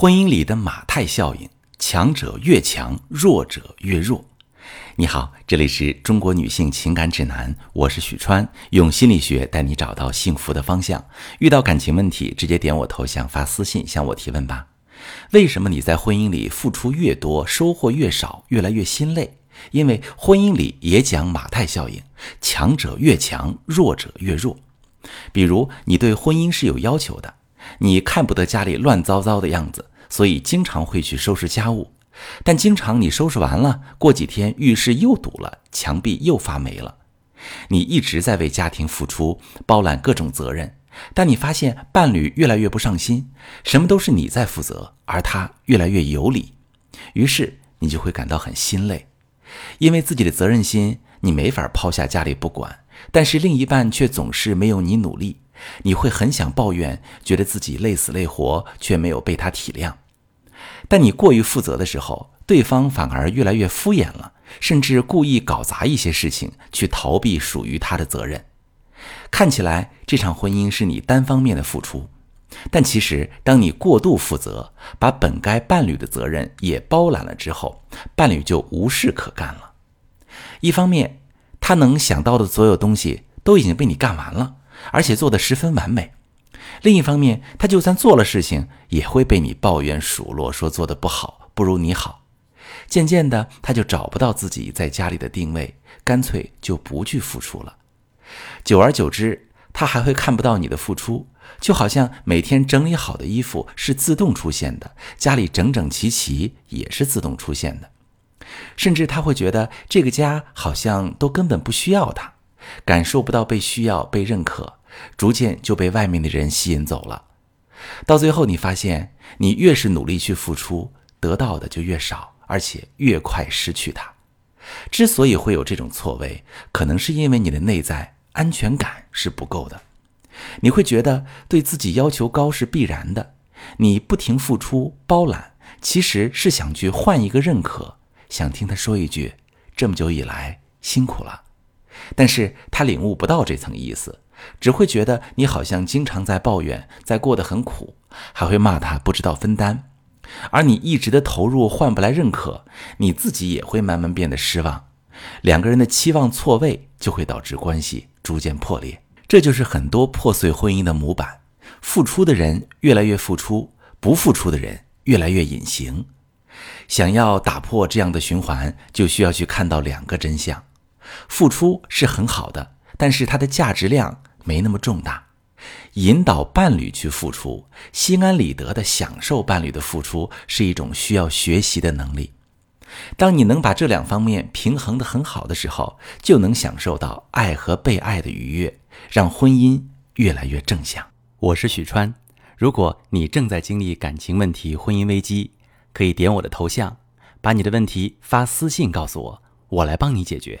婚姻里的马太效应，强者越强，弱者越弱。你好，这里是中国女性情感指南，我是许川，用心理学带你找到幸福的方向。遇到感情问题，直接点我头像发私信向我提问吧。为什么你在婚姻里付出越多，收获越少，越来越心累？因为婚姻里也讲马太效应，强者越强，弱者越弱。比如你对婚姻是有要求的。你看不得家里乱糟糟的样子，所以经常会去收拾家务。但经常你收拾完了，过几天浴室又堵了，墙壁又发霉了。你一直在为家庭付出，包揽各种责任，但你发现伴侣越来越不上心，什么都是你在负责，而他越来越有理。于是你就会感到很心累，因为自己的责任心，你没法抛下家里不管，但是另一半却总是没有你努力。你会很想抱怨，觉得自己累死累活，却没有被他体谅。但你过于负责的时候，对方反而越来越敷衍了，甚至故意搞砸一些事情，去逃避属于他的责任。看起来这场婚姻是你单方面的付出，但其实当你过度负责，把本该伴侣的责任也包揽了之后，伴侣就无事可干了。一方面，他能想到的所有东西都已经被你干完了。而且做得十分完美。另一方面，他就算做了事情，也会被你抱怨数落，说做的不好，不如你好。渐渐的，他就找不到自己在家里的定位，干脆就不去付出了。久而久之，他还会看不到你的付出，就好像每天整理好的衣服是自动出现的，家里整整齐齐也是自动出现的。甚至他会觉得这个家好像都根本不需要他。感受不到被需要、被认可，逐渐就被外面的人吸引走了。到最后，你发现你越是努力去付出，得到的就越少，而且越快失去它。之所以会有这种错位，可能是因为你的内在安全感是不够的。你会觉得对自己要求高是必然的，你不停付出、包揽，其实是想去换一个认可，想听他说一句：“这么久以来辛苦了。”但是他领悟不到这层意思，只会觉得你好像经常在抱怨，在过得很苦，还会骂他不知道分担。而你一直的投入换不来认可，你自己也会慢慢变得失望。两个人的期望错位，就会导致关系逐渐破裂。这就是很多破碎婚姻的模板：付出的人越来越付出，不付出的人越来越隐形。想要打破这样的循环，就需要去看到两个真相。付出是很好的，但是它的价值量没那么重大。引导伴侣去付出，心安理得的享受伴侣的付出，是一种需要学习的能力。当你能把这两方面平衡的很好的时候，就能享受到爱和被爱的愉悦，让婚姻越来越正向。我是许川，如果你正在经历感情问题、婚姻危机，可以点我的头像，把你的问题发私信告诉我，我来帮你解决。